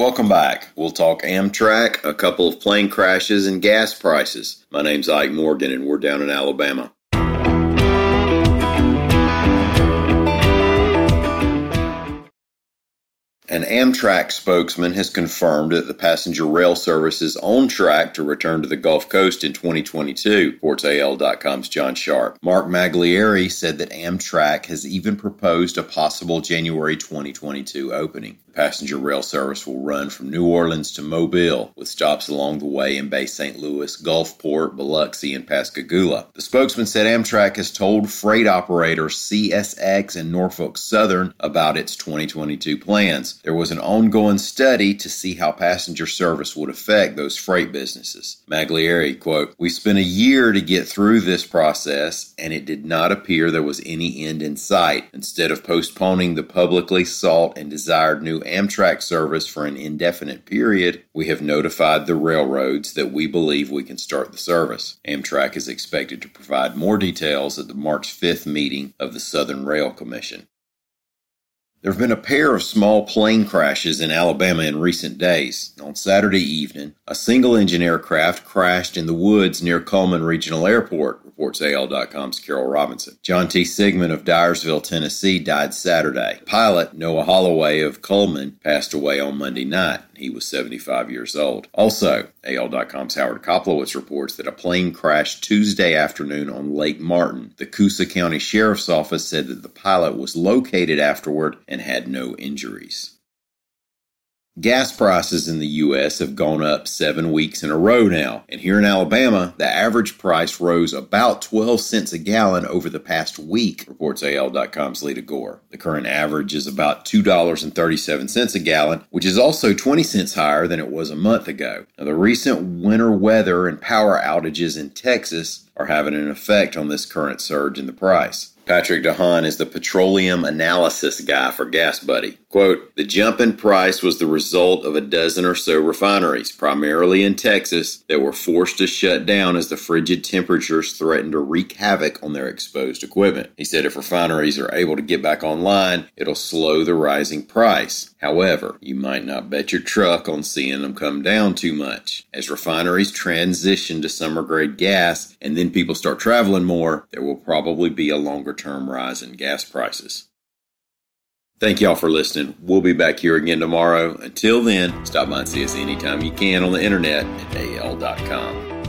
Welcome back. We'll talk Amtrak, a couple of plane crashes, and gas prices. My name's Ike Morgan, and we're down in Alabama. An Amtrak spokesman has confirmed that the passenger rail service is on track to return to the Gulf Coast in 2022, reports John Sharp. Marc Magliari said that Amtrak has even proposed a possible January 2022 opening. The passenger rail service will run from New Orleans to Mobile, with stops along the way in Bay St. Louis, Gulfport, Biloxi, and Pascagoula. The spokesman said Amtrak has told freight operators CSX and Norfolk Southern about its 2022 plans. There was an ongoing study to see how passenger service would affect those freight businesses. Magliari, quote, We spent a year to get through this process, and it did not appear there was any end in sight. Instead of postponing the publicly sought and desired new Amtrak service for an indefinite period, we have notified the railroads that we believe we can start the service. Amtrak is expected to provide more details at the March 5th meeting of the Southern Rail Commission. There have been a pair of small plane crashes in Alabama in recent days. On Saturday evening, a single engine aircraft crashed in the woods near Cullman Regional Airport, reports AL.com's Carol Robinson. John T. Sigmund of Dyersville, Tennessee died Saturday. Pilot Noah Holloway of Cullman passed away on Monday night. He was 75 years old. Also, AL.com's Howard Koplowitz reports that a plane crashed Tuesday afternoon on Lake Martin. The Coosa County Sheriff's Office said that the pilot was located afterward and had no injuries. Gas prices in the U.S. have gone up seven weeks in a row now, and here in Alabama, the average price rose about 12 cents a gallon over the past week, reports AL.com's Leada Gore. The current average is about $2.37 a gallon, which is also 20 cents higher than it was a month ago. Now, the recent winter weather and power outages in Texas are having an effect on this current surge in the price. Patrick DeHaan is the petroleum analysis guy for GasBuddy. Quote, the jump in price was the result of a dozen or so refineries, primarily in Texas, that were forced to shut down as the frigid temperatures threatened to wreak havoc on their exposed equipment. He said if refineries are able to get back online, it'll slow the rising price. However, you might not bet your truck on seeing them come down too much. As refineries transition to summer grade gas and then people start traveling more, there will probably be a longer term rise in gas prices. Thank y'all for listening. We'll be back here again tomorrow. Until then, stop by and see us anytime you can on the internet at al.com.